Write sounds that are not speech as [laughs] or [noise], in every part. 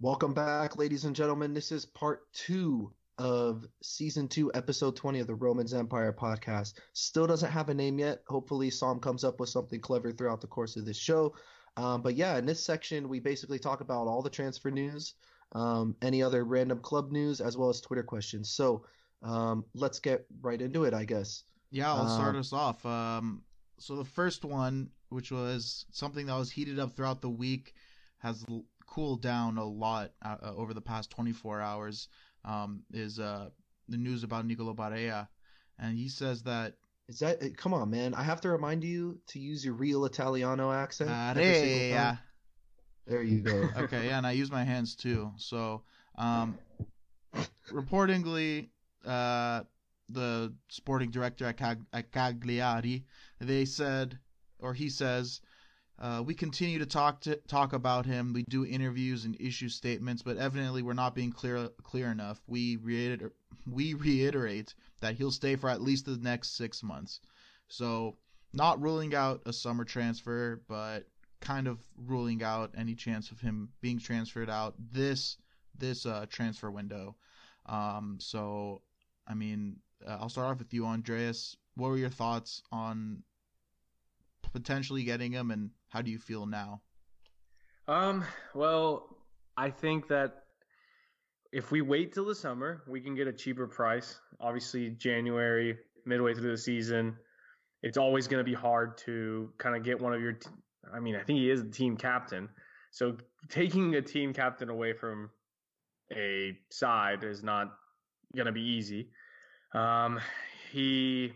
Welcome back, ladies and gentlemen. This is part two of season two, episode 20 of the Romans Empire podcast. Still doesn't have a name yet. Hopefully, Sam comes up with something clever throughout the course of this show. Um, but yeah, in this section, we basically talk about all the transfer news, um, any other random club news, as well as Twitter questions. So um, let's get right into it, I guess. Yeah, I'll start Um, us off. Um, so the first one, which was something that was heated up throughout the week, has cooled down a lot uh, uh, over the past 24 hours. Um, is uh, the news about Nicolo Barea, and he says that Is that uh, come on, man? I have to remind you to use your real Italiano accent. Barea. There you go. [laughs] okay, yeah, and I use my hands too. So, um, reportedly, uh, the sporting director at, Cag- at Cagliari, they said, or he says, uh, we continue to talk to talk about him. We do interviews and issue statements, but evidently we're not being clear clear enough. We reiter- we reiterate that he'll stay for at least the next six months. So, not ruling out a summer transfer, but kind of ruling out any chance of him being transferred out this this uh, transfer window. Um, so, I mean, uh, I'll start off with you, Andreas. What were your thoughts on potentially getting him, and how do you feel now? Um, well, I think that if we wait till the summer, we can get a cheaper price. Obviously, January, midway through the season, it's always going to be hard to kind of get one of your. T- I mean, I think he is the team captain, so taking a team captain away from a side is not going to be easy. Um, he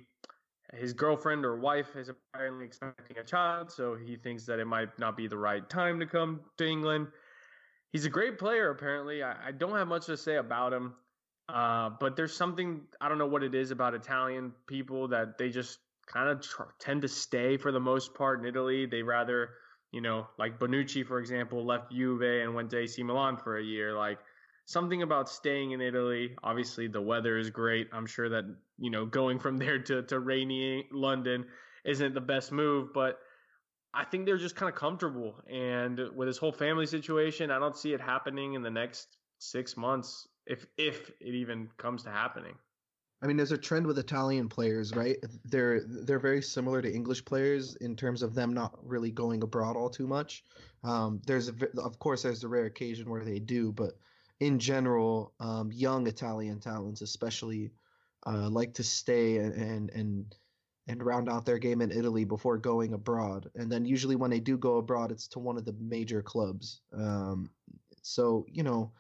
his girlfriend or wife is apparently expecting a child, so he thinks that it might not be the right time to come to England. He's a great player, apparently. I, I don't have much to say about him, uh, but there's something I don't know what it is about Italian people that they just kind of tr- tend to stay for the most part in Italy. They rather, you know, like Bonucci, for example, left Juve and went to AC Milan for a year. Like something about staying in Italy. Obviously, the weather is great. I'm sure that you know going from there to to rainy London isn't the best move, but I think they're just kind of comfortable. And with his whole family situation, I don't see it happening in the next six months, if if it even comes to happening. I mean, there's a trend with Italian players, right? They're they're very similar to English players in terms of them not really going abroad all too much. Um, there's a, of course there's the rare occasion where they do, but in general, um, young Italian talents especially uh, like to stay and, and and round out their game in Italy before going abroad. And then usually when they do go abroad, it's to one of the major clubs. Um, so you know.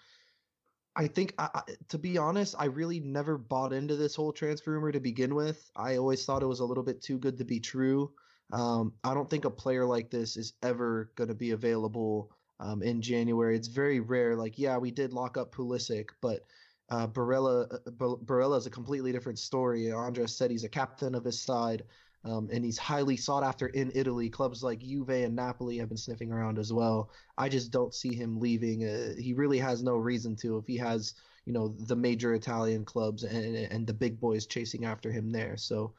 I think, I, I- to be honest, I really never bought into this whole transfer rumor to begin with. I always thought it was a little bit too good to be true. Um, I don't think a player like this is ever going to be available um, in January. It's very rare. Like, yeah, we did lock up Pulisic, but uh, Barella, uh, Barella is a completely different story. Andres said he's a captain of his side, um, and he's highly sought after in Italy. Clubs like Juve and Napoli have been sniffing around as well. I just don't see him leaving. Uh, he really has no reason to if he has, you know, the major Italian clubs and and the big boys chasing after him there. So,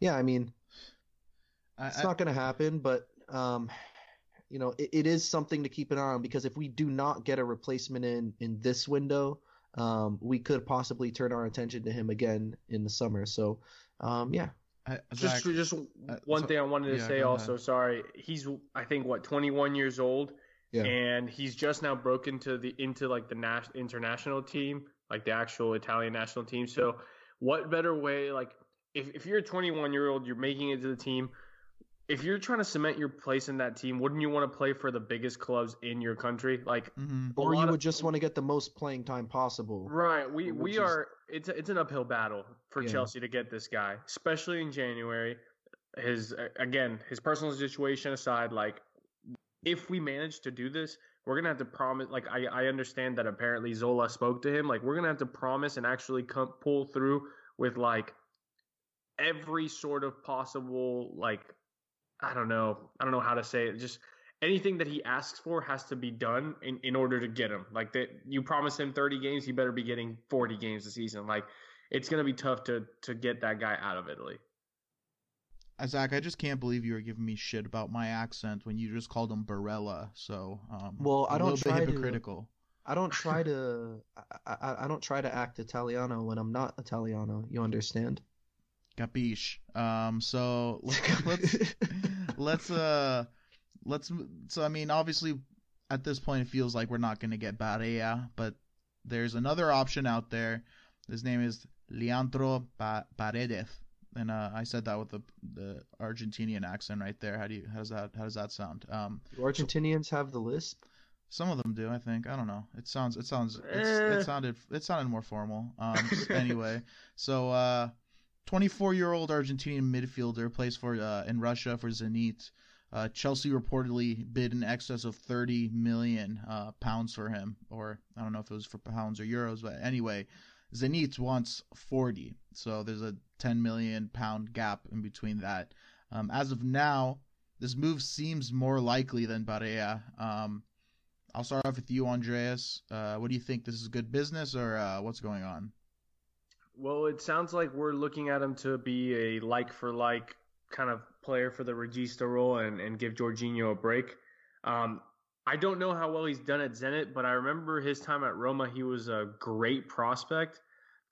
yeah, I mean, I, it's I- not going to happen, but um, you know, it, it is something to keep an eye on because if we do not get a replacement in in this window, um, we could possibly turn our attention to him again in the summer. So, um, yeah, I- Just Zach, just uh, one so- thing I wanted to yeah, say also. ahead. Sorry, he's I think what 21 years old, Yeah. and he's just now broken to the into like the nas- international team, like the actual Italian national team. So, what better way? Like, if if you're a 21 year old, you're making it to the team. If you're trying to cement your place in that team, wouldn't you want to play for the biggest clubs in your country? Like, Mhm. or you would of- just want to get the most playing time possible. Right. We we is- are it's a, it's an uphill battle for Yeah. Chelsea to get this guy, especially in January. His again, his personal situation aside, like if we manage to do this, we're gonna have to promise. Like I I understand that apparently Zola spoke to him. Like we're gonna have to promise and actually come pull through with like every sort of possible like I don't know I don't know how to say it. Just anything that he asks for has to be done in, in order to get him. Like that you promise him 30 games, he better be getting 40 games a season. Like it's gonna be tough to to get that guy out of Italy. Zach, I just can't believe you were giving me shit about my accent when you just called him Barella. So, um, Well, I a don't little try bit to- I don't try [laughs] to I, I, I don't try to act Italiano when I'm not Italiano. You understand? Capiche. Um, so [laughs] let's let's uh let's so I mean obviously at this point it feels like we're not going to get Barea, but there's another option out there. His name is Leandro Paredes, and uh, I said that with the the Argentinian accent right there. How do you how does that how does that sound? Um, do Argentinians have the lisp? Some of them do, I think. I don't know. It sounds it sounds eh. it sounded it sounded more formal. Um, anyway, so uh, 24 year old Argentinian midfielder plays for uh, in Russia for Zenit. Uh, Chelsea reportedly bid in excess of 30 million uh, pounds for him, or I don't know if it was for pounds or euros, but anyway, Zenit wants 40, so there's a 10 million pound gap in between that. Um, as of now, this move seems more likely than Barea. Um, I'll start off with you, Andreas. Uh, what do you think? This is good business, or uh, what's going on? Well, it sounds like we're looking at him to be a like for like kind of player for the Regista role and, and give Jorginho a break. Um, I don't know how well he's done at Zenit, but I remember his time at Roma, he was a great prospect.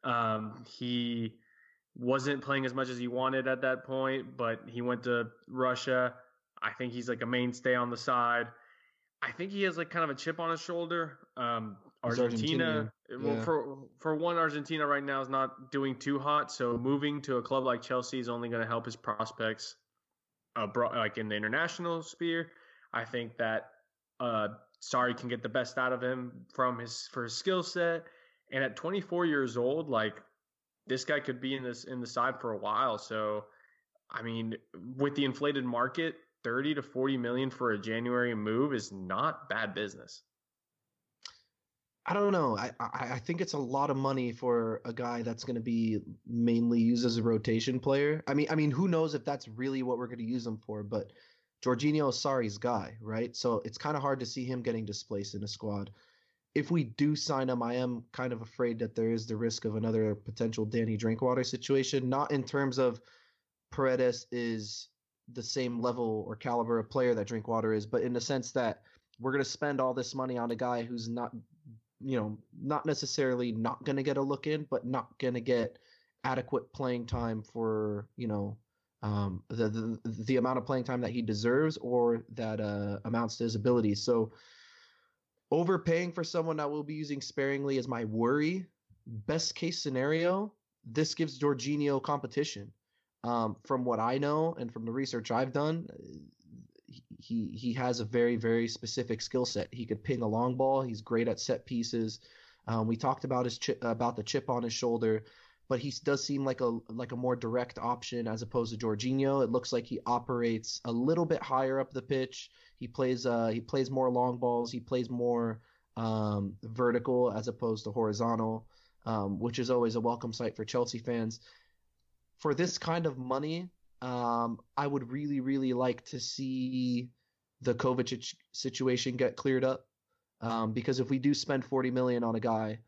Um, he wasn't playing as much as he wanted at that point, but he went to Russia. I think he's like a mainstay on the side. I think he has like kind of a chip on his shoulder. Um, Argentina, well, for for one, Argentina right now is not doing too hot. So moving to a club like Chelsea is only going to help his prospects, uh, like in the international sphere. I think that uh, Sarri can get the best out of him from his for his skill set. And at 24 years old, like this guy could be in this in the side for a while. So, I mean, with the inflated market, 30 to 40 million for a January move is not bad business. I don't know. I, I, think it's a lot of money for a guy that's going to be mainly used as a rotation player. I mean, I mean, who knows if that's really what we're going to use him for? But Jorginho is Sarri's guy, right? So it's kind of hard to see him getting displaced in a squad. If we do sign him, I am kind of afraid that there is the risk of another potential Danny Drinkwater situation. Not in terms of Paredes is the same level or caliber of player that Drinkwater is, but in the sense that we're going to spend all this money on a guy who's not you know, not necessarily not going to get a look in, but not going to get adequate playing time for, you know, um, the, the the amount of playing time that he deserves or that uh, amounts to his abilities. So overpaying for someone that will be using sparingly is my worry. Best case scenario, this gives Jorginho competition. Um, from what I know and from the research I've done, he he has a very very specific skill set. He could ping a long ball. He's great at set pieces. Um, we talked about his chip, about the chip on his shoulder, but he does seem like a like a more direct option as opposed to Jorginho. It looks like he operates a little bit higher up the pitch. He plays uh he plays more long balls. He plays more um, vertical as opposed to horizontal, um, which is always a welcome sight for Chelsea fans. For this kind of money, um, I would really, really like to see the Kovacic situation get cleared up. Um, because if we do spend 40 million on a guy,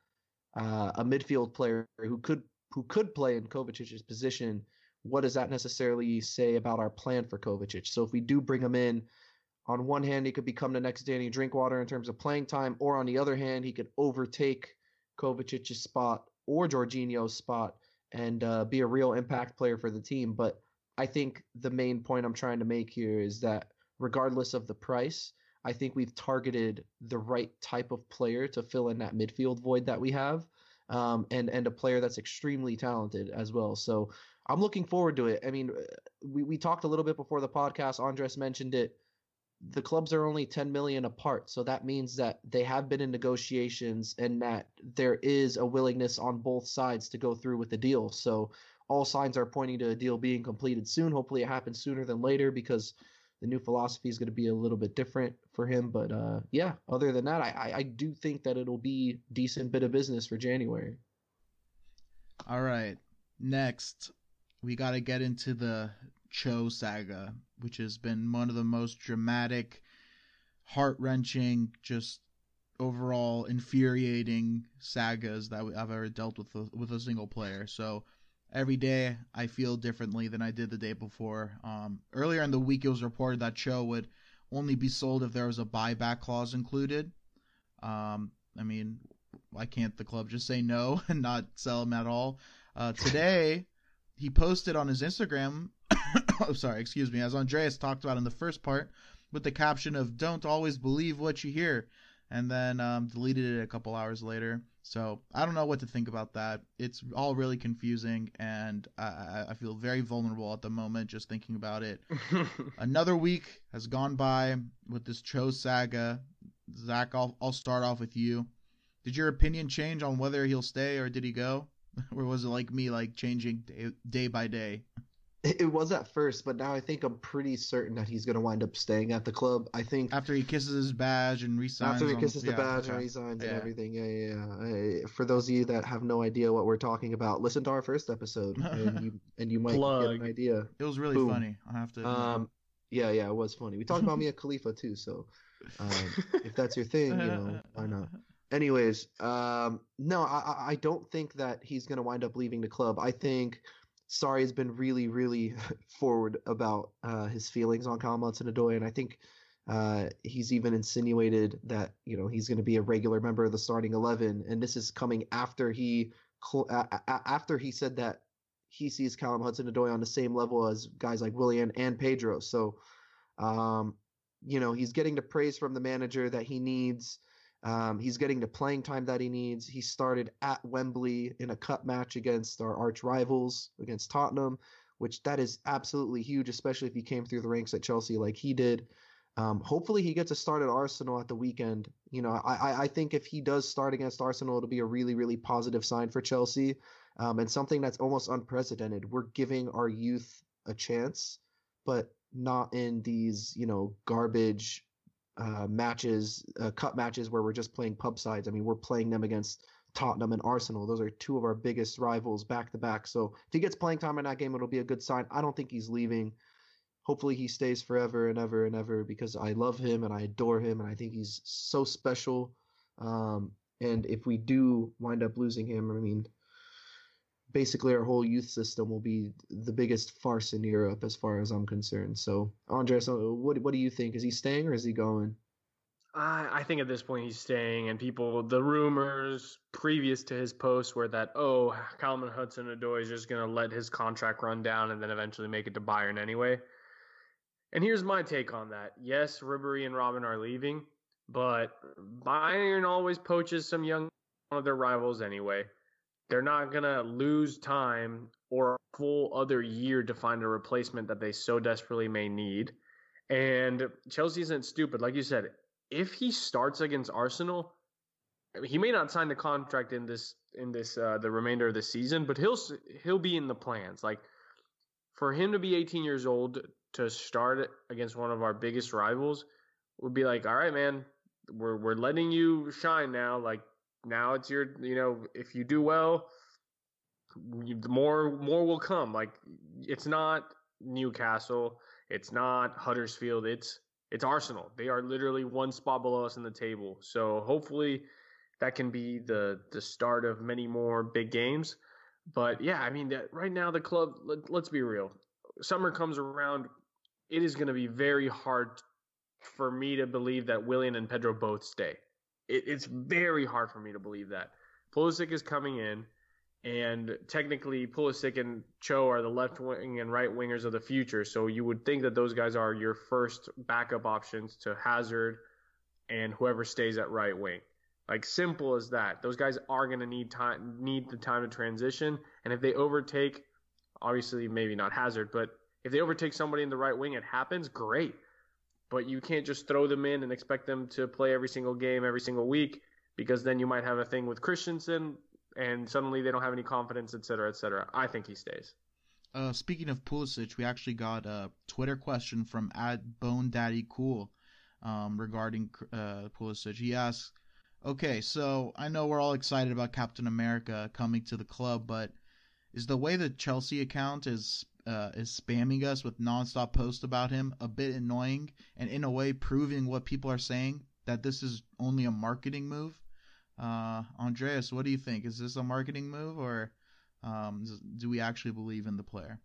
uh, a midfield player who could who could play in Kovacic's position, what does that necessarily say about our plan for Kovacic? So if we do bring him in, on one hand he could become the next Danny Drinkwater in terms of playing time, or on the other hand he could overtake Kovacic's spot or Jorginho's spot and uh, be a real impact player for the team. But I think the main point I'm trying to make here is that regardless of the price, I think we've targeted the right type of player to fill in that midfield void that we have, um, and and a player that's extremely talented as well. So I'm looking forward to it. I mean, we we talked a little bit before the podcast. Andres mentioned it. The clubs are only 10 million apart, so that means that they have been in negotiations and that there is a willingness on both sides to go through with the deal. So all signs are pointing to a deal being completed soon. Hopefully, it happens sooner than later because the new philosophy is going to be a little bit different for him. But uh, yeah, other than that, I, I do think that it'll be decent bit of business for January. All right, next we got to get into the Cho saga, which has been one of the most dramatic, heart wrenching, just overall infuriating sagas that I've ever dealt with with a single player. So every day I feel differently than I did the day before. Um, earlier in the week, it was reported that Cho would only be sold if there was a buyback clause included. Um, I mean, why can't the club just say no [laughs] and not sell him at all? Uh, today, he posted on his Instagram. [coughs] oh, sorry, excuse me. As Andreas talked about in the first part, with the caption of "Don't always believe what you hear," and then um, deleted it a couple hours later. So I don't know what to think about that. It's all really confusing, and I, I feel very vulnerable at the moment just thinking about it. [laughs] Another week has gone by with this Cho saga. Zach, I'll, I'll start off with you. Did your opinion change on whether he'll stay or did he go? [laughs] or was it like me, like changing day, day by day? It was at first, but now I think I'm pretty certain that he's going to wind up staying at the club. I think after he kisses his badge and resigns. After he kisses on, the yeah, badge yeah, and resigns yeah. and everything. Yeah, yeah. yeah. For those of you that have no idea what we're talking about, listen to our first episode, and [laughs] you and you might Plug. get an idea. It was really Boom. funny. I have to. Um, yeah, yeah, it was funny. We talked about Mia Khalifa too, so um, if that's your thing, you know, why not? Anyways, um, no, I, I don't think that he's going to wind up leaving the club. I think Sarri has been really, really [laughs] forward about uh, his feelings on Callum Hudson-Odoi, and I think uh, he's even insinuated that you know he's going to be a regular member of the starting eleven, and this is coming after he cl- after he said that he sees Callum Hudson-Odoi on the same level as guys like Willian and Pedro. So, um, you know, he's getting the praise from the manager that he needs. Um, he's getting the playing time that he needs. He started at Wembley in a cup match against our arch rivals, against Tottenham, which that is absolutely huge, especially if he came through the ranks at Chelsea like he did. Um, hopefully he gets a start at Arsenal at the weekend. You know, I, I think if he does start against Arsenal, it'll be a really, really positive sign for Chelsea um, and something that's almost unprecedented. We're giving our youth a chance, but not in these, you know, garbage uh, matches, uh, cup matches where we're just playing pub sides. I mean, we're playing them against Tottenham and Arsenal. Those are two of our biggest rivals back to back. So if he gets playing time in that game, it'll be a good sign. I don't think he's leaving. Hopefully, he stays forever and ever and ever because I love him and I adore him and I think he's so special. Um, and if we do wind up losing him, I mean, basically our whole youth system will be the biggest farce in Europe as far as I'm concerned. So, Andres, uh, what what do you think? Is he staying or is he going? I, I think at this point he's staying, and people, the rumors previous to his post were that oh, Callum Hudson-Odoi is just going to let his contract run down and then eventually make it to Bayern anyway. And here's my take on that. Yes, Ribery and Robben are leaving, but Bayern always poaches some young one of their rivals anyway. They're not going to lose time or a full other year to find a replacement that they so desperately may need. And Chelsea isn't stupid. Like you said, if he starts against Arsenal, he may not sign the contract in this in this uh, the remainder of the season, but he'll he'll be in the plans. Like for him to be 18 years old to start against one of our biggest rivals would be like, all right, man, we're we're letting you shine now. Like now it's your you know if you do well more more will come. Like it's not newcastle it's not huddersfield it's it's arsenal. They are literally one spot below us in the table. So hopefully that can be the the start of many more big games. But yeah i mean that right now the club let, let's be real. Summer comes around. It is going to be very hard for me to believe that willian and pedro both stay it, it's very hard for me to believe that. Pulisic is coming in, and technically Pulisic and Cho are the left wing and right wingers of the future. So you would think that those guys are your first backup options to Hazard and whoever stays at right wing. Like simple as that. Those guys are going to need time, need the time to transition, and if they overtake, obviously maybe not Hazard, but if they overtake somebody in the right wing, it happens. Great but you can't just throw them in and expect them to play every single game every single week because then you might have a thing with Christensen and suddenly they don't have any confidence, et cetera, et cetera. I think he stays. Uh, speaking of Pulisic, we actually got a Twitter question from at Bone Daddy Cool um, regarding uh, Pulisic. He asks, "Okay, so I know we're all excited about Captain America coming to the club, but is the way the Chelsea account is uh, is spamming us with nonstop posts about him a bit annoying and in a way proving what people are saying that this is only a marketing move. Uh, Andreas, what do you think? Is this a marketing move or um, do we actually believe in the player?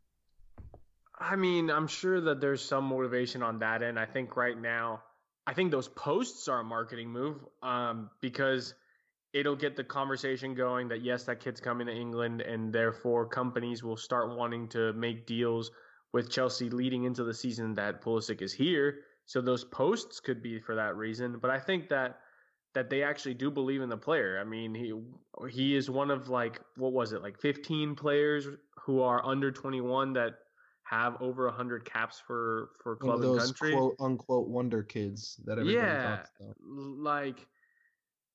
I mean, I'm sure that there's some motivation on that end. I think right now, I think those posts are a marketing move um, because it'll get the conversation going that yes, that kid's coming to England, and therefore companies will start wanting to make deals with Chelsea leading into the season that Pulisic is here. So those posts could be for that reason. But I think that that they actually do believe in the player. I mean, he he is one of like what was it like 15 players who are under 21 that have over 100 caps for for club those and country. quote unquote wonder kids that everybody yeah, talks about. like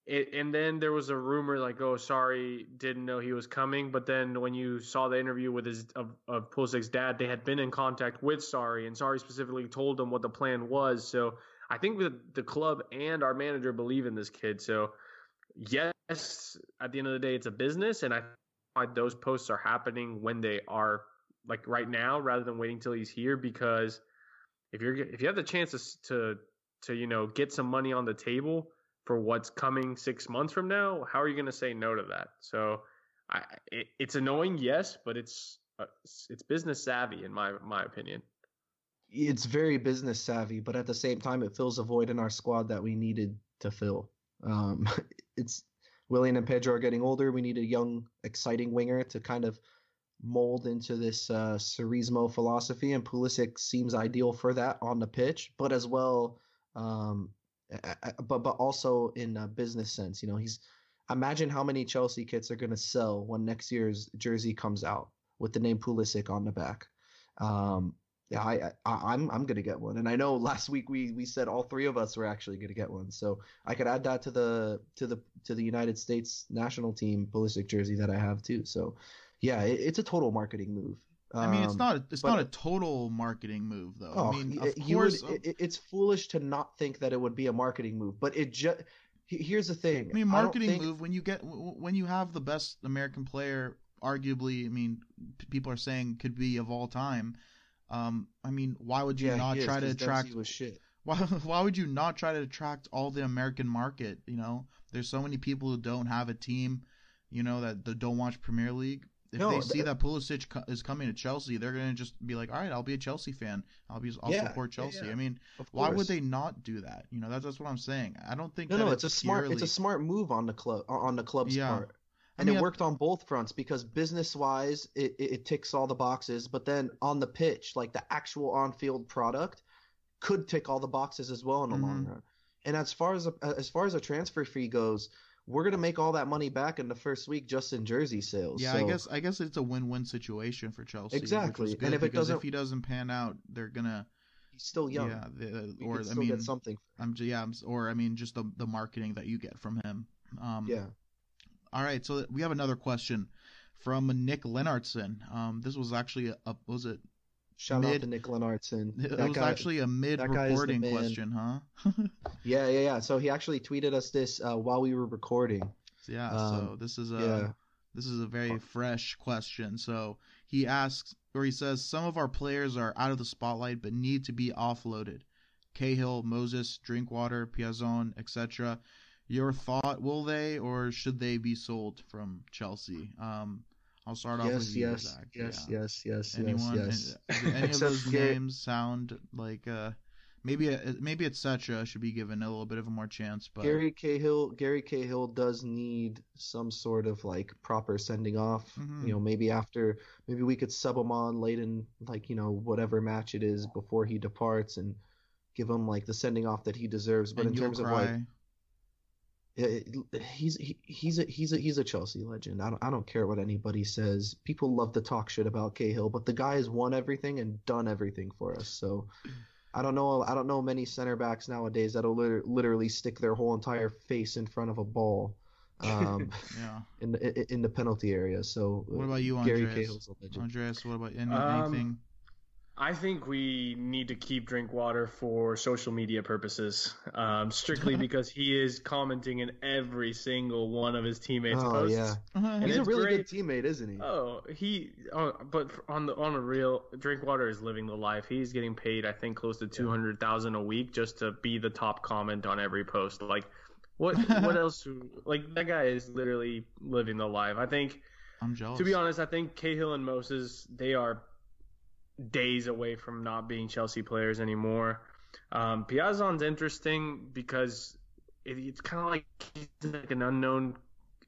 it, and then there was a rumor like, oh, sorry, didn't know he was coming. But then when you saw the interview with his of, of Pulisic's dad, they had been in contact with Sarri, and Sarri specifically told them what the plan was. So I think that the club and our manager believe in this kid. So yes, at the end of the day, it's a business, and I those posts are happening when they are like right now, rather than waiting till he's here. Because if you're if you have the chance to to, to you know get some money on the table for what's coming six months from now, how are you going to say no to that? So, I, it, it's annoying, yes, but it's uh, it's business savvy in my my opinion. It's very business savvy, but at the same time, it fills a void in our squad that we needed to fill. Um, [laughs] it's Willian and Pedro are getting older. We need a young, exciting winger to kind of mold into this uh, Sarrismo philosophy, and Pulisic seems ideal for that on the pitch, but as well um, but but also in a business sense. You know, he's imagine how many Chelsea kits are going to sell when next year's jersey comes out with the name Pulisic on the back. Um, yeah, I, I I'm I'm gonna get one, and I know last week we we said all three of us were actually gonna get one, so I could add that to the to the to the United States national team Pulisic jersey that I have too. So, yeah, it, it's a total marketing move. I mean, it's um, not it's but, not a total marketing move though. Oh, I mean, of course, would, it, it's foolish to not think that it would be a marketing move, but it just here's the thing. I mean, marketing I think... move when you get when you have the best American player, arguably, I mean, people are saying could be of all time. Um, I mean, why would you yeah, not try to attract? [laughs] Why why would you not try to attract all the American market? You know, there's so many people who don't have a team, you know, that, that don't watch Premier League if no, they see that Pulisic is coming to Chelsea, they're gonna just be like, "All right, I'll be a Chelsea fan. I'll be I'll yeah, support Chelsea." Yeah, I mean, why would they not do that? You know, that's that's what I'm saying. I don't think. No, no, it's, it's a smart it's a smart move on the club on the club's yeah. part, and I mean, it worked on both fronts because business wise, it, it, it ticks all the boxes. But then on the pitch, like the actual on field product, could tick all the boxes as well in the mm-hmm. long run. And as far as a, as far as a transfer fee goes, we're gonna make all that money back in the first week just in jersey sales. Yeah, so. I guess I guess it's a win-win situation for Chelsea. Exactly, and if it doesn't, if he doesn't pan out, they're gonna. He's still young. Yeah, the, or I mean, something. I'm yeah, I'm, or I mean, just the the marketing that you get from him. Um, yeah. All right, so we have another question from Nick Lennartson. Um, this was actually a, a was it Shout mid, out to Nick Lennartson. It was guy, actually a mid recording question, huh? [laughs] yeah, yeah, yeah. So he actually tweeted us this uh, while we were recording. Yeah, um, so this is a yeah. this is a very fresh question. So he asks or he says some of our players are out of the spotlight but need to be offloaded. Cahill, Moses, Drinkwater, Piazon, etc. Your thought, will they or should they be sold from Chelsea? Um, I'll start off yes, with you, yes, Zach. Yes, yeah. yes, yes, Anyone, yes, yes. Any [laughs] of those names sound like uh, maybe a, maybe etc. should be given a little bit of a more chance. But Gary Cahill, Gary Cahill does need some sort of like proper sending off. Mm-hmm. You know, maybe after maybe we could sub him on late in like you know whatever match it is before he departs and give him like the sending off that he deserves. But and in terms cry. of like he's he, he's a he's a he's a Chelsea legend. I don't I don't care what anybody says. People love to talk shit about Cahill, but the guy has won everything and done everything for us. So I don't know I don't know many center backs nowadays that'll literally stick their whole entire face in front of a ball. [laughs] Um, yeah. in the in the penalty area. So what about you, Andres? Gary Cahill's a legend. Andres, what about any, um, anything? I think we need to keep Drinkwater for social media purposes, um, strictly [laughs] because he is commenting in every single one of his teammates' oh, posts. yeah, and he's a really great. good teammate, isn't he? Oh, he. Uh, but on the on a real, Drinkwater is living the life. He's getting paid, I think, close to two hundred thousand a week just to be the top comment on every post. Like, what [laughs] what else? Like that guy is literally living the life. I think. I'm jealous. To be honest, I think Cahill and Moses they are days away from not being Chelsea players anymore. Um, Piazon's interesting because it, it's kind of like he's like an unknown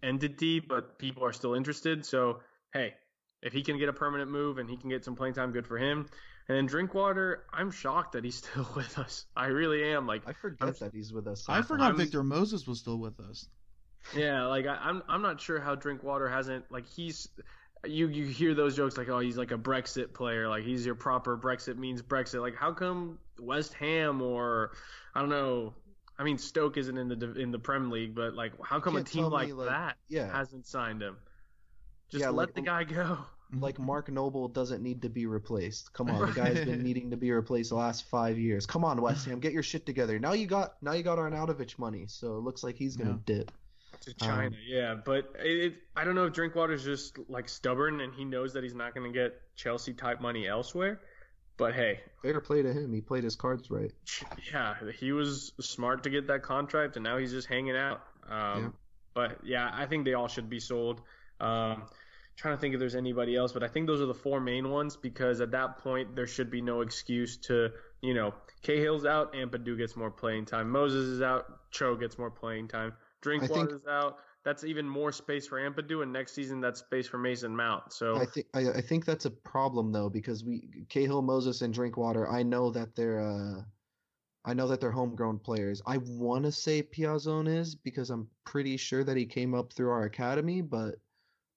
entity, but people are still interested. So hey, if he can get a permanent move and he can get some playing time, good for him. And then Drinkwater, I'm shocked that he's [laughs] still with us. I really am. Like I forget I'm- that he's with us. I sometimes. forgot I'm- Victor Moses was still with us. Yeah, like I, I'm I'm not sure how Drinkwater hasn't like he's you you hear those jokes like oh he's like a Brexit player like he's your proper Brexit means Brexit like how come West Ham or I don't know I mean Stoke isn't in the in the Prem League but like how come a team tell me, like, like- that Yeah, hasn't signed him? Just Yeah, let like- the guy go. like mm-hmm. Mark Noble doesn't need to be replaced. Come on, the [laughs] guy's been needing to be replaced the last five years. Come on, West Ham, get your shit together. Now you got now you got Arnautovic money, so it looks like he's gonna dip. To China. Um, yeah, but it, it, I don't know if Drinkwater's just like stubborn and he knows that he's not going to get Chelsea type money elsewhere. But hey, Fair play to him. He played his cards right. [laughs] yeah, he was smart to get that contract, and now he's just hanging out. Um, Yeah. But yeah, I think they all should be sold. Um, trying to think if there's anybody else, but I think those are the four main ones because at that point there should be no excuse to, you know, Cahill's out, Ampadu gets more playing time, Moses is out, Cho gets more playing time, Drinkwater's out. That's even more space for Ampadu, and next season that's space for Mason Mount. So I think I, I think that's a problem though because we Cahill, Moses, and Drinkwater. I know that they're uh, I know that they're homegrown players. I want to say Piazon is because I'm pretty sure that he came up through our academy, but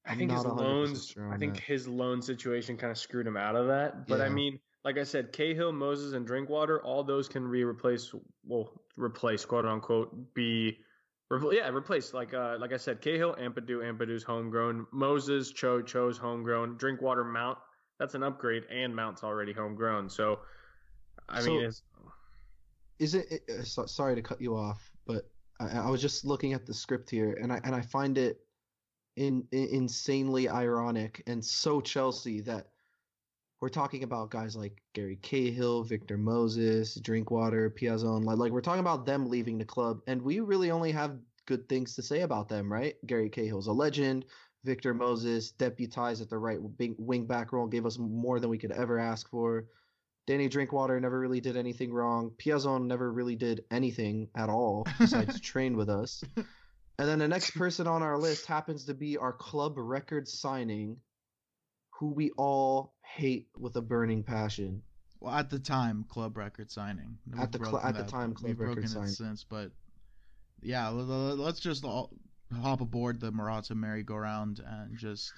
I think his not 100% loans. sure I think that. his loan situation kind of screwed him out of that. But I mean, like I said, Cahill, Moses, and Drinkwater, all those can be replaced. Well, replace quote unquote be. Yeah, replace like uh like I said, Cahill, Ampadu, Ampadu's homegrown. Moses, Cho, Cho's homegrown. Drinkwater, Mount, that's an upgrade, and Mount's already homegrown. So, I So- mean, it's, is it, it uh, so, sorry to cut you off but I, I was just looking at the script here and i and i find it in, in insanely ironic and so chelsea that we're talking about guys like gary cahill victor moses drinkwater Piazon. like, like we're talking about them leaving the club and we really only have good things to say about them right gary cahill's a legend victor moses deputized at the right wing, wing back role gave us more than we could ever ask for Danny Drinkwater never really did anything wrong. Piazon never really did anything at all besides [laughs] train with us. And then the next [laughs] person on our list happens to be our club record signing, who we all hate with a burning passion. Well, at the time, club record signing. We've At the cl- at the time, club we've record signing. since, but yeah, let's just all hop aboard the Morata merry-go-round and just.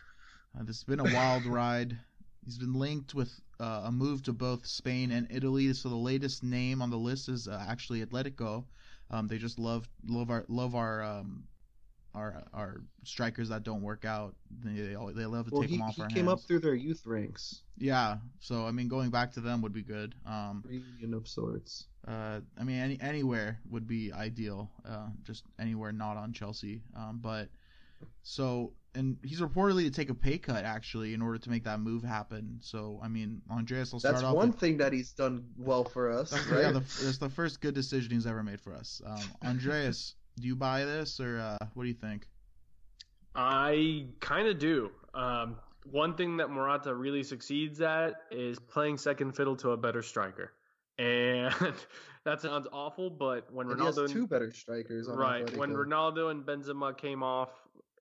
Uh, this has been a wild [laughs] ride. He's been linked with uh, a move to both Spain and Italy. So the latest name on the list is uh, actually Atletico. Um, they just love love our love our um, our our strikers that don't work out. They they, they love to Well, take he, them off he our came hands. up through their youth ranks, Yeah, so I mean, going back to them would be good. Um, reunion of sorts. uh, I mean, any anywhere would be ideal. Uh, just anywhere not on Chelsea. Um, but so and he's reportedly to take a pay cut actually in order to make that move happen. So I mean, Andreas will start That's off. one with, thing that he's done well for us, that's, right? yeah, the, that's the first good decision he's ever made for us. Um, Andreas, do you buy this or uh, what do you think? I kind of do. Um, one thing that Morata really succeeds at is playing second fiddle to a better striker. And [laughs] that sounds awful, but when And he has Ronaldo two better strikers on right when Atletico. Ronaldo and Benzema came off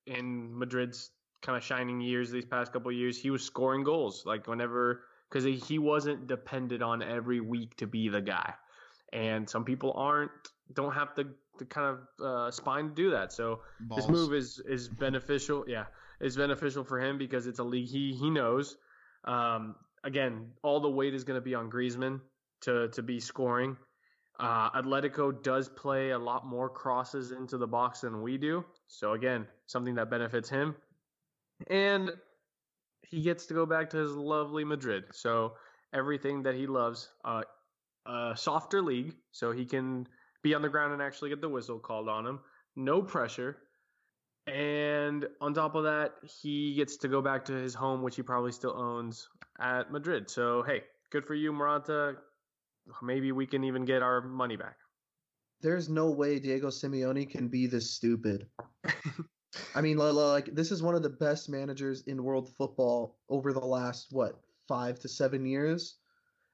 in Madrid's kind of shining years these past couple of years, he was scoring goals like whenever because he, he wasn't depended on every week to be the guy, and some people aren't don't have the the kind of uh, spine to do that. So Balls. this move is is beneficial. [laughs] Yeah, is beneficial for him because it's a league he he knows. Um, again, all the weight is going to be on Griezmann to to be scoring. Uh, Atletico does play a lot more crosses into the box than we do. So again, something that benefits him, and he gets to go back to his lovely Madrid. So everything that he loves, uh, a softer league, so he can be on the ground and actually get the whistle called on him. No pressure. And on top of that, he gets to go back to his home, which he probably still owns at Madrid. So, hey, good for you, Morata. Maybe we can even get our money back. There's no way Diego Simeone can be this stupid. [laughs] I mean, li- li- like this is one of the best managers in world football over the last what five to seven years.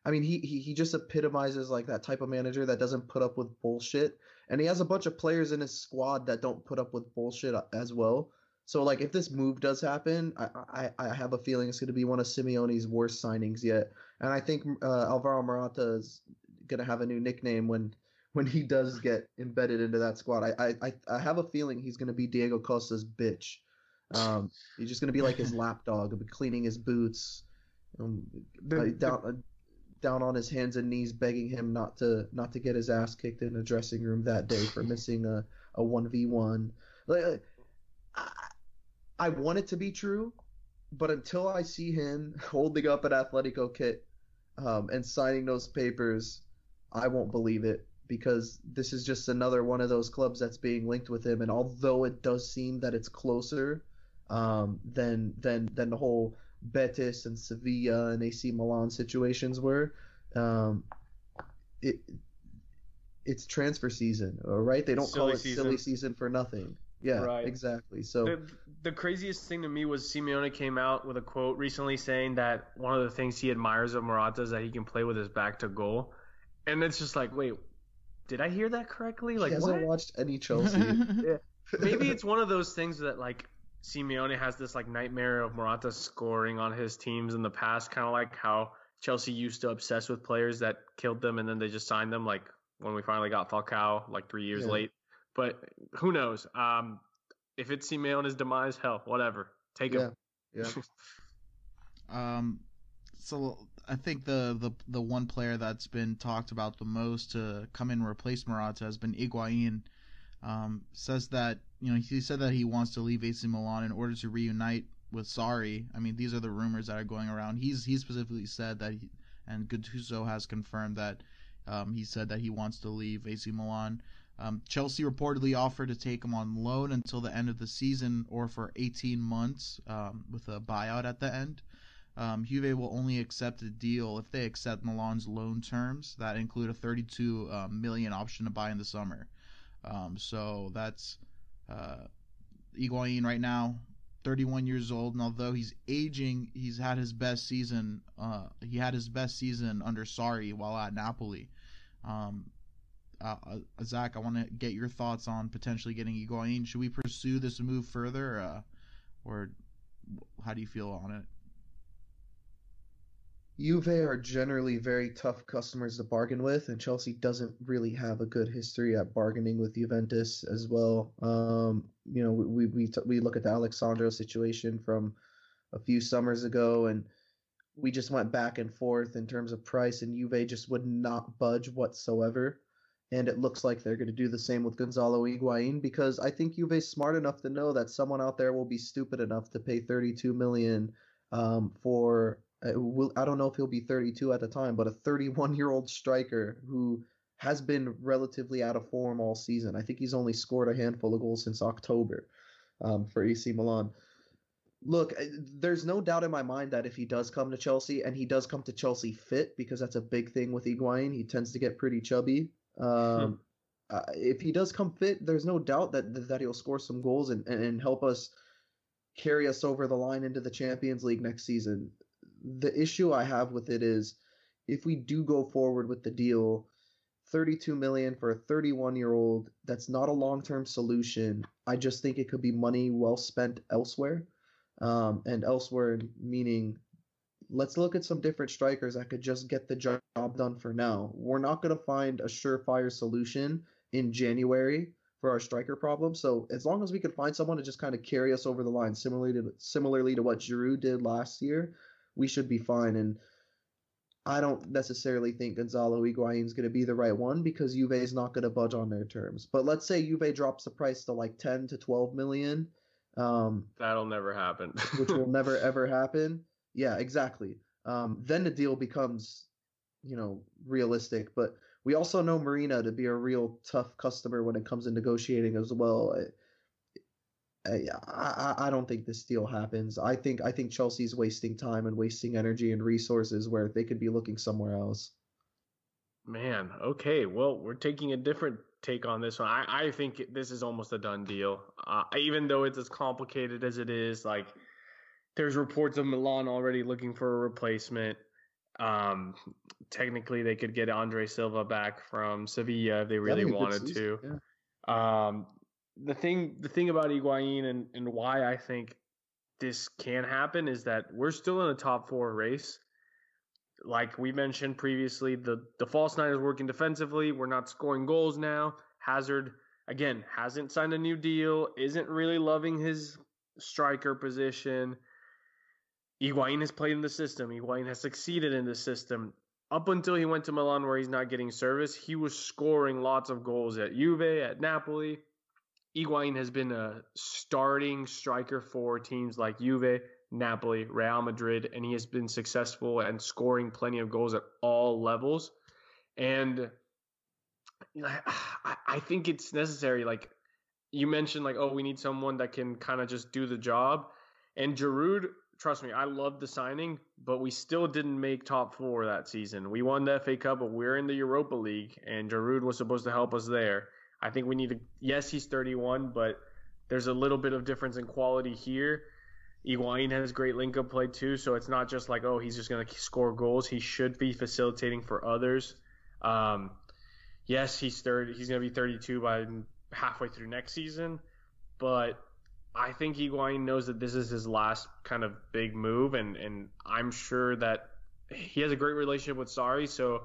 I mean, he he he just epitomizes like that type of manager that doesn't put up with bullshit. and he has a bunch of players in his squad that don't put up with bullshit as well. So like if this move does happen, I I, I have a feeling it's going to be one of Simeone's worst signings yet, and I think uh, Alvaro Morata is going to have a new nickname when when he does get embedded into that squad. I I I have a feeling he's going to be Diego Costa's bitch. Um, he's just going to be like his [laughs] lapdog, cleaning his boots, um, the, down the, down on his hands and knees, begging him not to not to get his ass kicked in a dressing room that day for missing a a one v one. Like I want it to be true, but until I see him holding up an Atletico kit um, and signing those papers, I won't believe it because this is just another one of those clubs that's being linked with him. And although it does seem that it's closer um, than than than the whole Betis and Sevilla and AC Milan situations were, um, it it's transfer season, right? They don't silly call it season. silly season for nothing. Yeah, right. exactly. So the, the craziest thing to me was Simeone came out with a quote recently saying that one of the things he admires of Morata is that he can play with his back to goal, and it's just like, wait, did I hear that correctly? Like, he hasn't what? watched any Chelsea. [laughs] yeah. Maybe [laughs] it's one of those things that like Simeone has this like nightmare of Morata scoring on his teams in the past, kind of like how Chelsea used to obsess with players that killed them and then they just signed them, like when we finally got Falcao like three years yeah. late. But who knows? Um, if it's Simeone's demise, hell, whatever. Take him. Yeah. yeah. [laughs] um, so I think the, the the one player that's been talked about the most to come in and replace Morata has been Higuain. Um, says that you know he said that he wants to leave AC Milan in order to reunite with Sarri. I mean, these are the rumors that are going around. He's he specifically said that, he, and Gattuso has confirmed that um, he said that he wants to leave AC Milan. Um, Chelsea reportedly offered to take him on loan until the end of the season or for 18 months um, with a buyout at the end. Um, Juve will only accept a deal if they accept Milan's loan terms that include a 32 uh, million option to buy in the summer. Um, so that's uh, right now, 31 years old, and although he's aging, he's had his best season. Uh, he had his best season under Sarri while at Napoli. Um, uh, uh, Zach, I want to get your thoughts on potentially getting Higuain. Should we pursue this move further, uh, or how do you feel on it? Juve are generally very tough customers to bargain with, and Chelsea doesn't really have a good history at bargaining with Juventus as well. Um, you know, we we t- we look at the Alex Sandro situation from a few summers ago, and we just went back and forth in terms of price, and Juve just would not budge whatsoever and it looks like they're going to do the same with Gonzalo Higuain because I think Juve's smart enough to know that someone out there will be stupid enough to pay 32 million um, for. Uh, will, I don't know if he'll be 32 at the time, but a 31 year old striker who has been relatively out of form all season. I think he's only scored a handful of goals since October um, for AC Milan. Look, uh, there's no doubt in my mind that if he does come to Chelsea and he does come to Chelsea fit, because that's a big thing with Higuain, he tends to get pretty chubby. Um, uh, if he does come fit, there's no doubt that that he'll score some goals and, and help us carry us over the line into the Champions League next season. The issue I have with it is if we do go forward with the deal, 32 million for a 31 year old, that's not a long term solution. I just think it could be money well spent elsewhere. Um, and elsewhere meaning let's look at some different strikers that could just get the job done for now. We're not going to find a surefire solution in January for our striker problem. So as long as we can find someone to just kind of carry us over the line, similarly to similarly to what Giroud did last year, we should be fine. And I don't necessarily think Gonzalo Higuain is going to be the right one because Juve is not going to budge on their terms. But let's say Juve drops the price to like 10 to 12 million. Um, That'll never happen. [laughs] which will never ever happen. Yeah, exactly. Um, then the deal becomes, you know, realistic. But we also know Marina to be a real tough customer when it comes to negotiating as well. I, I, I don't think this deal happens. I think I think Chelsea's wasting time and wasting energy and resources where they could be looking somewhere else. Man, okay. Well, we're taking a different take on this one. I, I think this is almost a done deal. Uh, even though it's as complicated as it is, like there's reports of Milan already looking for a replacement. Um, technically, they could get Andre Silva back from Sevilla if they really wanted to. Yeah. Um, the thing, the thing about Higuain and, and why I think this can happen is that we're still in a top four race. Like we mentioned previously, the the false nine is working defensively. We're not scoring goals now. Hazard again hasn't signed a new deal. Isn't really loving his striker position. Higuain has played in the system. Higuain has succeeded in the system. Up until he went to Milan, where he's not getting service, he was scoring lots of goals at Juve, at Napoli. Higuain has been a starting striker for teams like Juve, Napoli, Real Madrid, and he has been successful and scoring plenty of goals at all levels. And I think it's necessary. Like you mentioned, like oh, we need someone that can kind of just do the job. And Giroud trust me, I love the signing, but we still didn't make top four that season. We won the FA Cup, but we're in the Europa League, and Giroud was supposed to help us there. I think we need to. Yes, he's 31, but there's a little bit of difference in quality here. Higuain has great link-up play too, so it's not just like oh he's just gonna score goals. He should be facilitating for others. Um, yes, he's 30. He's gonna be 32 by halfway through next season, but I think Higuain knows that this is his last kind of big move, and and I'm sure that he has a great relationship with Sarri, so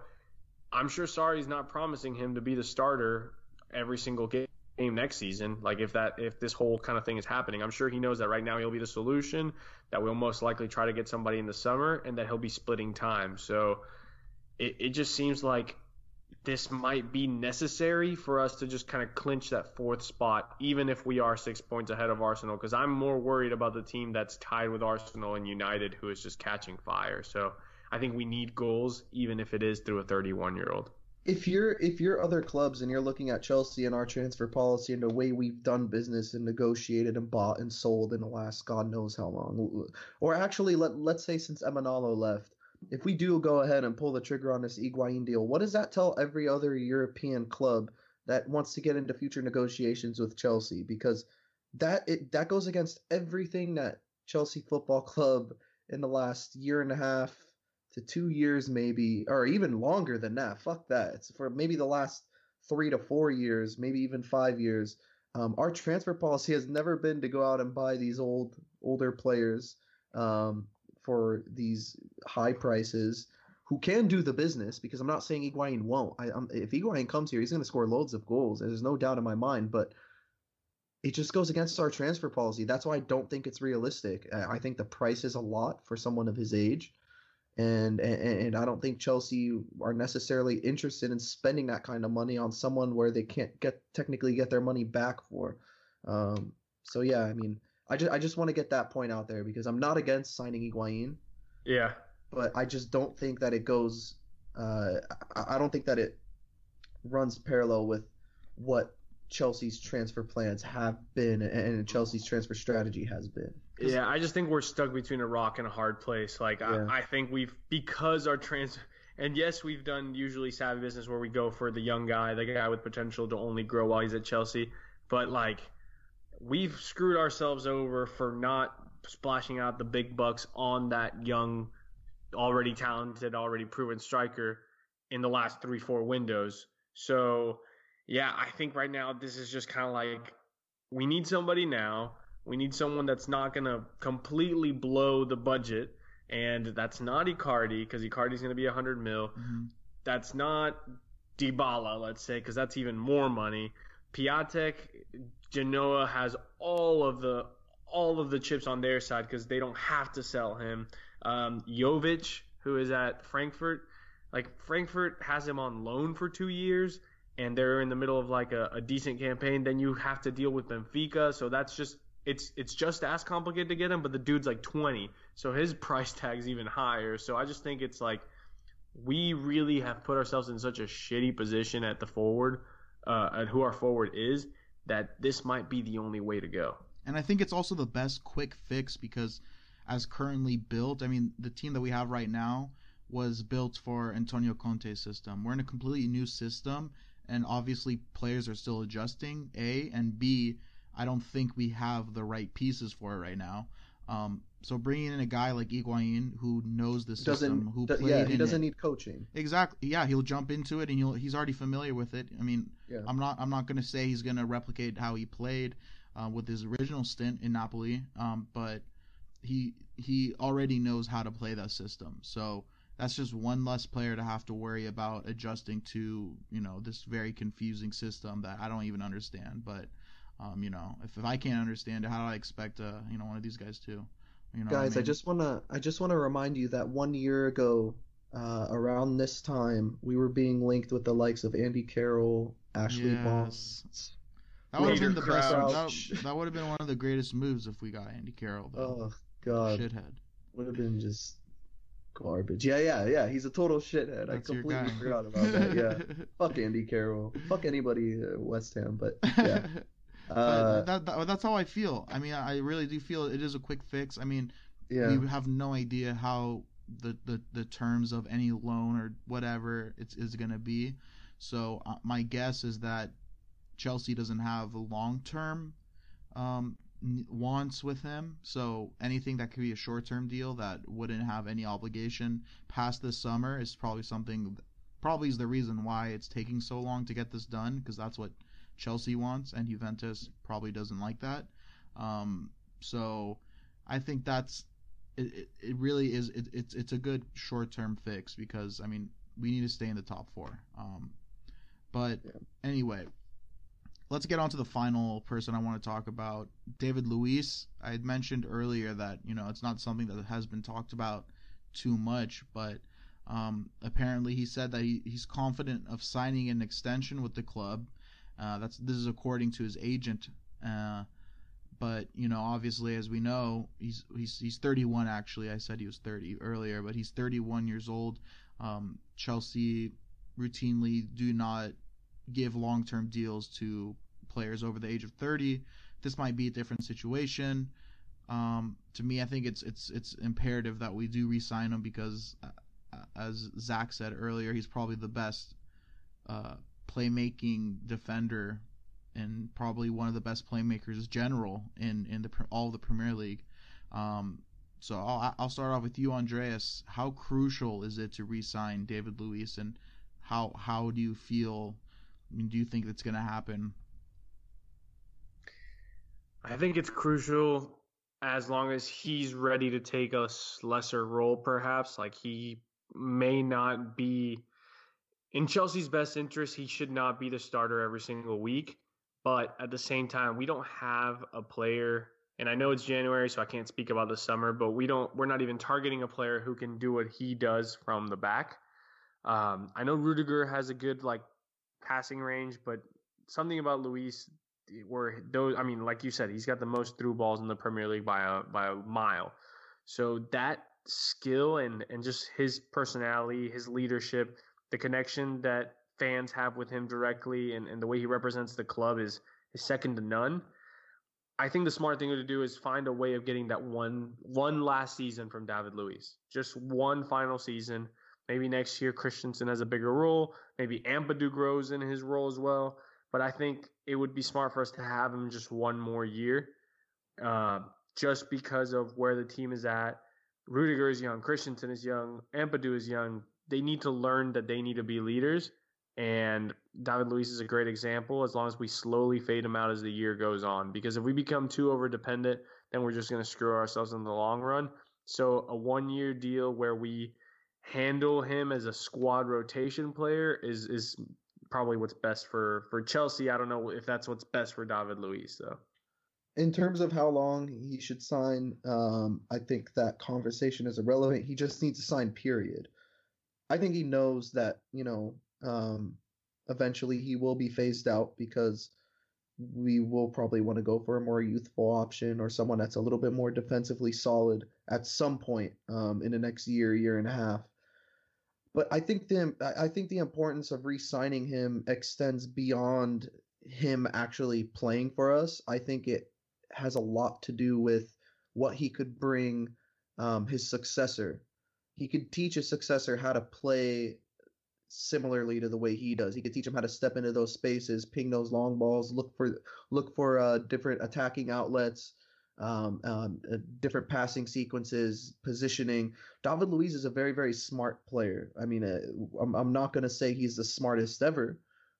I'm sure Sarri's not promising him to be the starter every single game next season. Like if that if this whole kind of thing is happening, I'm sure he knows that right now he'll be the solution. That we'll most likely try to get somebody in the summer, and that he'll be splitting time. So it it just seems like this might be necessary for us to just kind of clinch that fourth spot, even if we are six points ahead of Arsenal. Because I'm more worried about the team that's tied with Arsenal and United, who is just catching fire. So I think we need goals, even if it is through a 31 year old. If you're if you're other clubs and you're looking at Chelsea and our transfer policy and the way we've done business and negotiated and bought and sold in the last God knows how long, or actually let let's say since Emenalo left, if we do go ahead and pull the trigger on this Higuain deal, what does that tell every other European club that wants to get into future negotiations with Chelsea? Because that it that goes against everything that Chelsea Football Club in the last year and a half to two years, maybe, or even longer than that. Fuck that. It's for maybe the last three to four years, maybe even five years. Um, our transfer policy has never been to go out and buy these old older players. Um, for these high prices who can do the business because I'm not saying Higuain won't. I, I'm, if Higuain comes here, he's going to score loads of goals. There's no doubt in my mind, but it just goes against our transfer policy. That's why I don't think it's realistic. I think the price is a lot for someone of his age. And, and and I don't think Chelsea are necessarily interested in spending that kind of money on someone where they can't get technically get their money back for. Um, so yeah, I mean, I just I just want to get that point out there because I'm not against signing Higuain. Yeah. But I just don't think that it goes. Uh, I don't think that it runs parallel with what Chelsea's transfer plans have been and Chelsea's transfer strategy has been. Yeah, I just think we're stuck between a rock and a hard place. Like yeah. I, I think we've because our trans and yes, we've done usually savvy business where we go for the young guy, the guy with potential to only grow while he's at Chelsea. But like we've screwed ourselves over for not splashing out the big bucks on that young, already talented, already proven striker in the last three, four windows. So, yeah, I think right now this is just kind of like we need somebody now. We need someone that's not going to completely blow the budget. And that's not Icardi because Icardi's going to be 100 mil. Mm-hmm. That's not Dybala, let's say, because that's even more money. Piatek, Genoa has all of the all of the chips on their side because they don't have to sell him. Um, Jovic, who is at Frankfurt, like Frankfurt has him on loan for two years, and they're in the middle of like a, a decent campaign. Then you have to deal with Benfica, so that's just it's it's just as complicated to get him. But the dude's like 20, so his [laughs] price tag's even higher. So I just think it's like we really have put ourselves in such a shitty position at the forward, uh, at who our forward is that this might be the only way to go. And I think it's also the best quick fix because, as currently built, I mean, the team that we have right now was built for Antonio Conte's system. We're in a completely new system, and obviously players are still adjusting. A and B, I don't think we have the right pieces for it right now. Um, so bringing in a guy like Higuain who knows the system, Doesn't who played yeah, he doesn't it. need coaching. Exactly. Yeah, he'll jump into it and he'll he's already familiar with it. I mean, Yeah. I'm not I'm not gonna say he's gonna replicate how he played uh, with his original stint in Napoli, um, but he he already knows how to play that system. So that's just one less player to have to worry about adjusting to you know this very confusing system that I don't even understand. But um, you know, if, if I can't understand it, how do I expect uh, you know one of these guys to? You know, Guys, I mean? just wanna I just wanna remind you that one year ago, uh, around this time, we were being linked with the likes of Andy Carroll, Ashley Yes. That would have been the best. That, that would have been one of the greatest moves if we got Andy Carroll. Though. Oh God, shithead. would have been just garbage. Yeah, yeah, yeah. He's a total shithead. That's I completely forgot about that. Yeah. [laughs] Fuck Andy Carroll. Fuck anybody at West Ham. But [laughs] yeah. Uh, that, that, that's how I feel. I mean, I really do feel it is a quick fix. I mean, yeah. we have no idea how the, the, the terms of any loan or whatever it's is going to be. So uh, my guess is that Chelsea doesn't have long term um, wants with him. So anything that could be a short term deal that wouldn't have any obligation past this summer is probably something. Probably is the reason why it's taking so long to get this done because that's what Chelsea wants, and Juventus probably doesn't like that. Um, so I think that's it, it, it really is it, it's it's a good short term fix because I mean we need to stay in the top four. Um, but Yeah. anyway, let's get on to the final person I want to talk about, David Luiz. I had mentioned earlier that you know it's not something that has been talked about too much, but um, apparently he said that he, he's confident of signing an extension with the club. Uh, that's this is according to his agent. Uh, but you know, obviously, as we know, he's he's he's 31. Actually, I said he was 30 earlier, but he's 31 years old. Um, Chelsea routinely do not give long-term deals to players over the age of 30. This might be a different situation. Um, to me, I think it's it's it's imperative that we do re-sign him because, uh, as Zach said earlier, he's probably the best uh, playmaking defender and probably one of the best playmakers general in in the all the Premier League. Um, so I'll I'll start off with you, Andreas. How crucial is it to re-sign David Luiz, and how how do you feel? I mean, do you think that's going to happen? I think it's crucial as long as he's ready to take a lesser role, perhaps. Like he may not be in Chelsea's best interest. He should not be the starter every single week. But at the same time, we don't have a player, and I know it's January, so I can't speak about the summer. But we don't. We're not even targeting a player who can do what he does from the back. Um, I know Rudiger has a good like passing range, but something about Luiz where those I mean, like you said, he's got the most through balls in the Premier League by a by a mile. So that skill and and just his personality, his leadership, the connection that fans have with him directly and, and the way he represents the club is is second to none. I think the smart thing to do is find a way of getting that one one last season from David Luiz. Just one final season. Maybe next year Christensen has a bigger role. Maybe Ampadu grows in his role as well. But I think it would be smart for us to have him just one more year, uh, just because of where the team is at. Rudiger is young, Christensen is young, Ampadu is young. They need to learn that they need to be leaders, and David Luiz is a great example. As long as we slowly fade him out as the year goes on, because if we become too over dependent, then we're just going to screw ourselves in the long run. So a one year deal where we handle him as a squad rotation player is is probably what's best for for Chelsea. I don't know if that's what's best for David Luiz though. in terms of how long he should sign, um, I think that conversation is irrelevant. He just needs to sign, period. I think he knows that, you know, um, eventually he will be phased out because we will probably want to go for a more youthful option or someone that's a little bit more defensively solid at some point um, in the next year, year and a half. But I think the I think the importance of re-signing him extends beyond him actually playing for us. I think it has a lot to do with what he could bring um, his successor. He could teach his successor how to play similarly to the way he does. He could teach him how to step into those spaces, ping those long balls, look for look for uh, different attacking outlets, um, um, uh, different passing sequences, positioning. David Luiz is a very, very smart player. I mean, uh, I'm, I'm not going to say he's the smartest ever,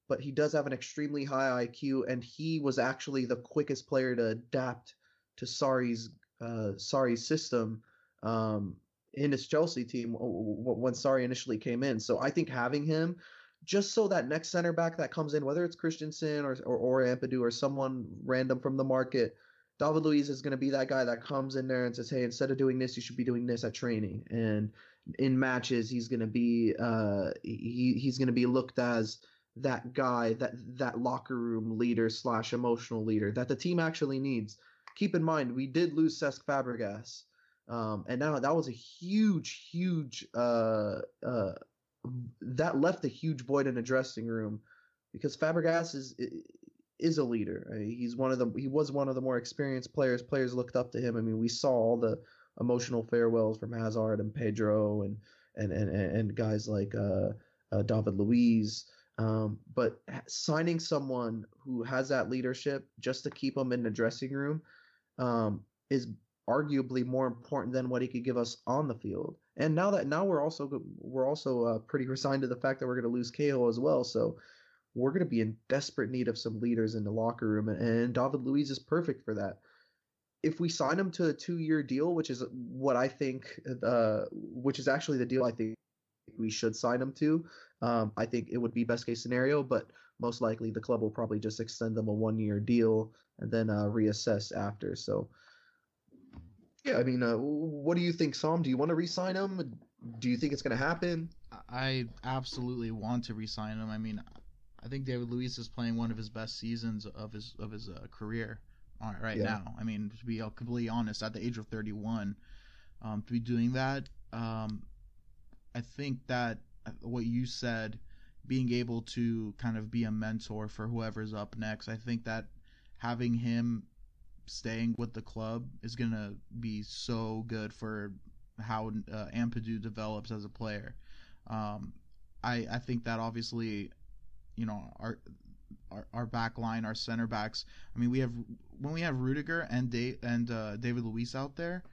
but he does have an extremely high IQ, and he was actually the quickest player to adapt to Sarri's uh, Sarri's system um, in his Chelsea team when Sarri initially came in. So I think having him just so that next center back that comes in, whether it's Christensen or or, or Ampadu or someone random from the market, David Luiz is going to be that guy that comes in there and says, "Hey, instead of doing this, you should be doing this at training." And in matches, he's going to be uh, he he's going to be looked as that guy, that that locker room leader slash emotional leader that the team actually needs. Keep in mind, we did lose Cesc Fabregas, um, and now that was a huge, huge uh, uh, that left a huge void in the dressing room because Fabregas is is a leader. He's one of the he was one of the more experienced players. Players looked up to him. I mean, we saw all the emotional farewells from Hazard and Pedro and and and, and guys like uh, uh, David Luiz. Um, but signing someone who has that leadership just to keep them in the dressing room um, is arguably more important than what he could give us on the field. And now that now we're also we're also uh, pretty resigned to the fact that we're going to lose Cahill as well. So we're going to be in desperate need of some leaders in the locker room, and, and David Luiz is perfect for that. If we sign him to a two-year deal, which is what I think, uh, which is actually the deal I think we should sign him to, um, I think it would be best case scenario. But most likely, the club will probably just extend them a one-year deal and then uh, reassess after. So, yeah, I mean, uh, what do you think, Sam? Do you want to re-sign him? Do you think it's going to happen? I absolutely want to re-sign him. I mean, I think David Luiz is playing one of his best seasons of his of his uh, career right yeah. now. I mean, to be completely honest, at the age of 31, um, to be doing that, um, I think that uh, what you said, being able to kind of be a mentor for whoever's up next, I think that having him staying with the club is gonna be so good for how uh, Ampadu develops as a player. Um, I I think that obviously you know our our, our back line, our center backs. I mean, we have when we have Rudiger and Dave and uh, David Luiz out there,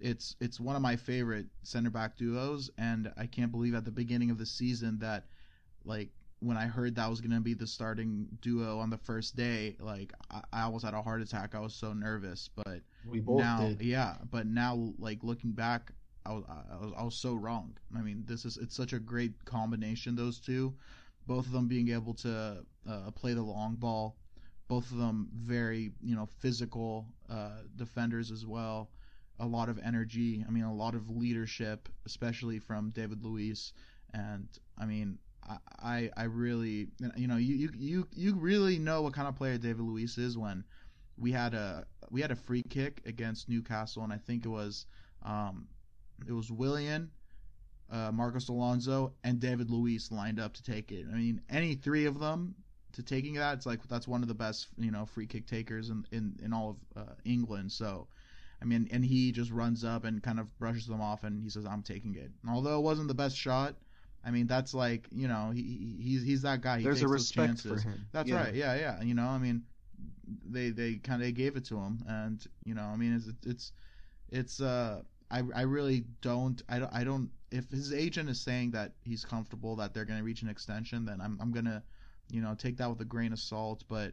it's it's one of my favorite center back duos, and I can't believe at the beginning of the season that like when I heard that was gonna be the starting duo on the first day, like I, I almost had a heart attack. I was so nervous, but we both now, did. yeah. But now, like looking back, I was, I was I was so wrong. I mean, this is it's such a great combination those two both of them being able to uh, play the long ball, both of them very you know physical uh, defenders as well. A lot of energy. I mean, a lot of leadership, especially from David Luiz. And I mean, I I really you know you you you really know what kind of player David Luiz is when we had a we had a free kick against Newcastle, and I think it was um, it was Willian uh, Marcos Alonso, and David Luiz lined up to take it. I mean, any three of them to taking that, it's like that's one of the best, you know, free kick takers in in, in all of uh, England. So, I mean, and he just runs up and kind of brushes them off, and he says, "I'm taking it." And although it wasn't the best shot, I mean, that's like you know, he he's he's that guy. He There's takes a respect those chances. for him. That's Yeah. right. Yeah, yeah. You know, I mean, they they kind of gave it to him, and you know, I mean, it's it's it's uh, I I really don't I don't I don't if his agent is saying that he's comfortable that they're going to reach an extension, then I'm I'm gonna, you know, take that with a grain of salt. But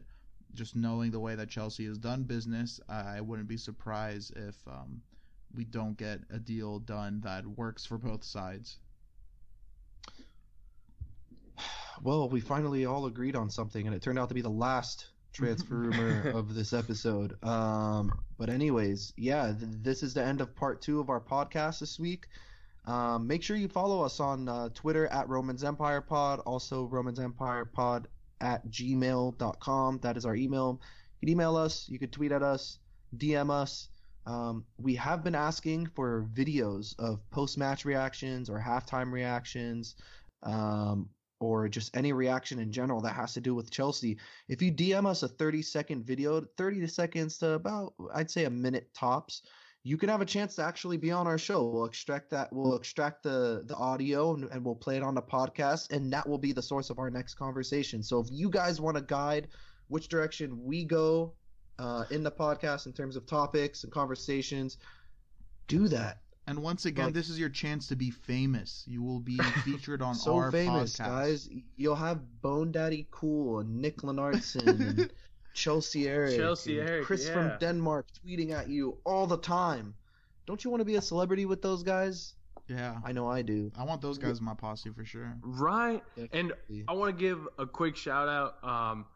just knowing the way that Chelsea has done business, I wouldn't be surprised if um, we don't get a deal done that works for both sides. Well, we finally all agreed on something, and it turned out to be the last transfer [laughs] rumor of this episode. Um, but anyways, yeah, th- this is the end of part two of our podcast this week. Um, make sure you follow us on uh, Twitter at Romans Empire Pod, also Romans Empire Pod at gmail.com. That is our email. You can email us, you could tweet at us, DM us. Um, we have been asking for videos of post match reactions or halftime reactions. Um, or just any reaction in general that has to do with Chelsea. If you DM us a 30 second video, 30 seconds to about, I'd say a minute tops, you can have a chance to actually be on our show. We'll extract that, we'll extract the, the audio and, and we'll play it on the podcast, and that will be the source of our next conversation. So if you guys want to guide which direction we go uh, in the podcast in terms of topics and conversations, do that. And once again, Like- this is your chance to be famous. You will be [laughs] featured on so our famous, podcast. guys. You'll have Bone Daddy Cool and Nick Lenardson and [laughs] Chelsea Eric, Chelsea and Eric, Chris yeah. from Denmark tweeting at you all the time. Don't you want to be a celebrity with those guys? Yeah. I know I do. I want those guys in my posse for sure. Right. And I want to give a quick shout out. Um,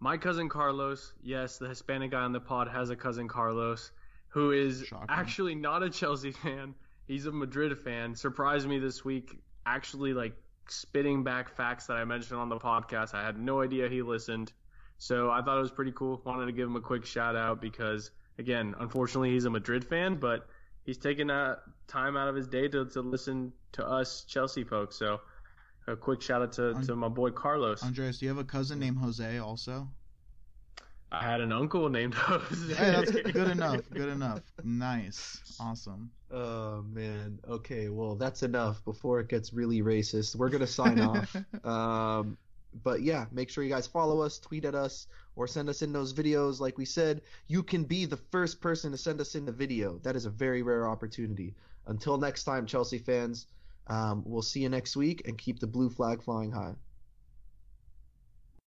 my cousin Carlos, yes, the Hispanic guy on the pod has a cousin Carlos who is Shocking. actually not a Chelsea fan. He's a Madrid fan. Surprised me this week, actually like spitting back facts that I mentioned on the podcast. I had no idea he listened. So I thought it was pretty cool. Wanted to give him a quick shout out because again, unfortunately he's a Madrid fan, but he's taking that time out of his day to, to listen to us Chelsea folks. So a quick shout out to, to my boy Carlos. Andres, do you have a cousin named Jose also? I had an uncle named [laughs] Jose. Hey, that's good enough. Good enough. Nice. Awesome. Oh man. Okay. Well, that's enough. Before it gets really racist, we're gonna sign off. [laughs] Um, but yeah, make sure you guys follow us, tweet at us, or send us in those videos. Like we said, you can be the first person to send us in the video. That is a very rare opportunity. Until next time, Chelsea fans, um, we'll see you next week and keep the blue flag flying high.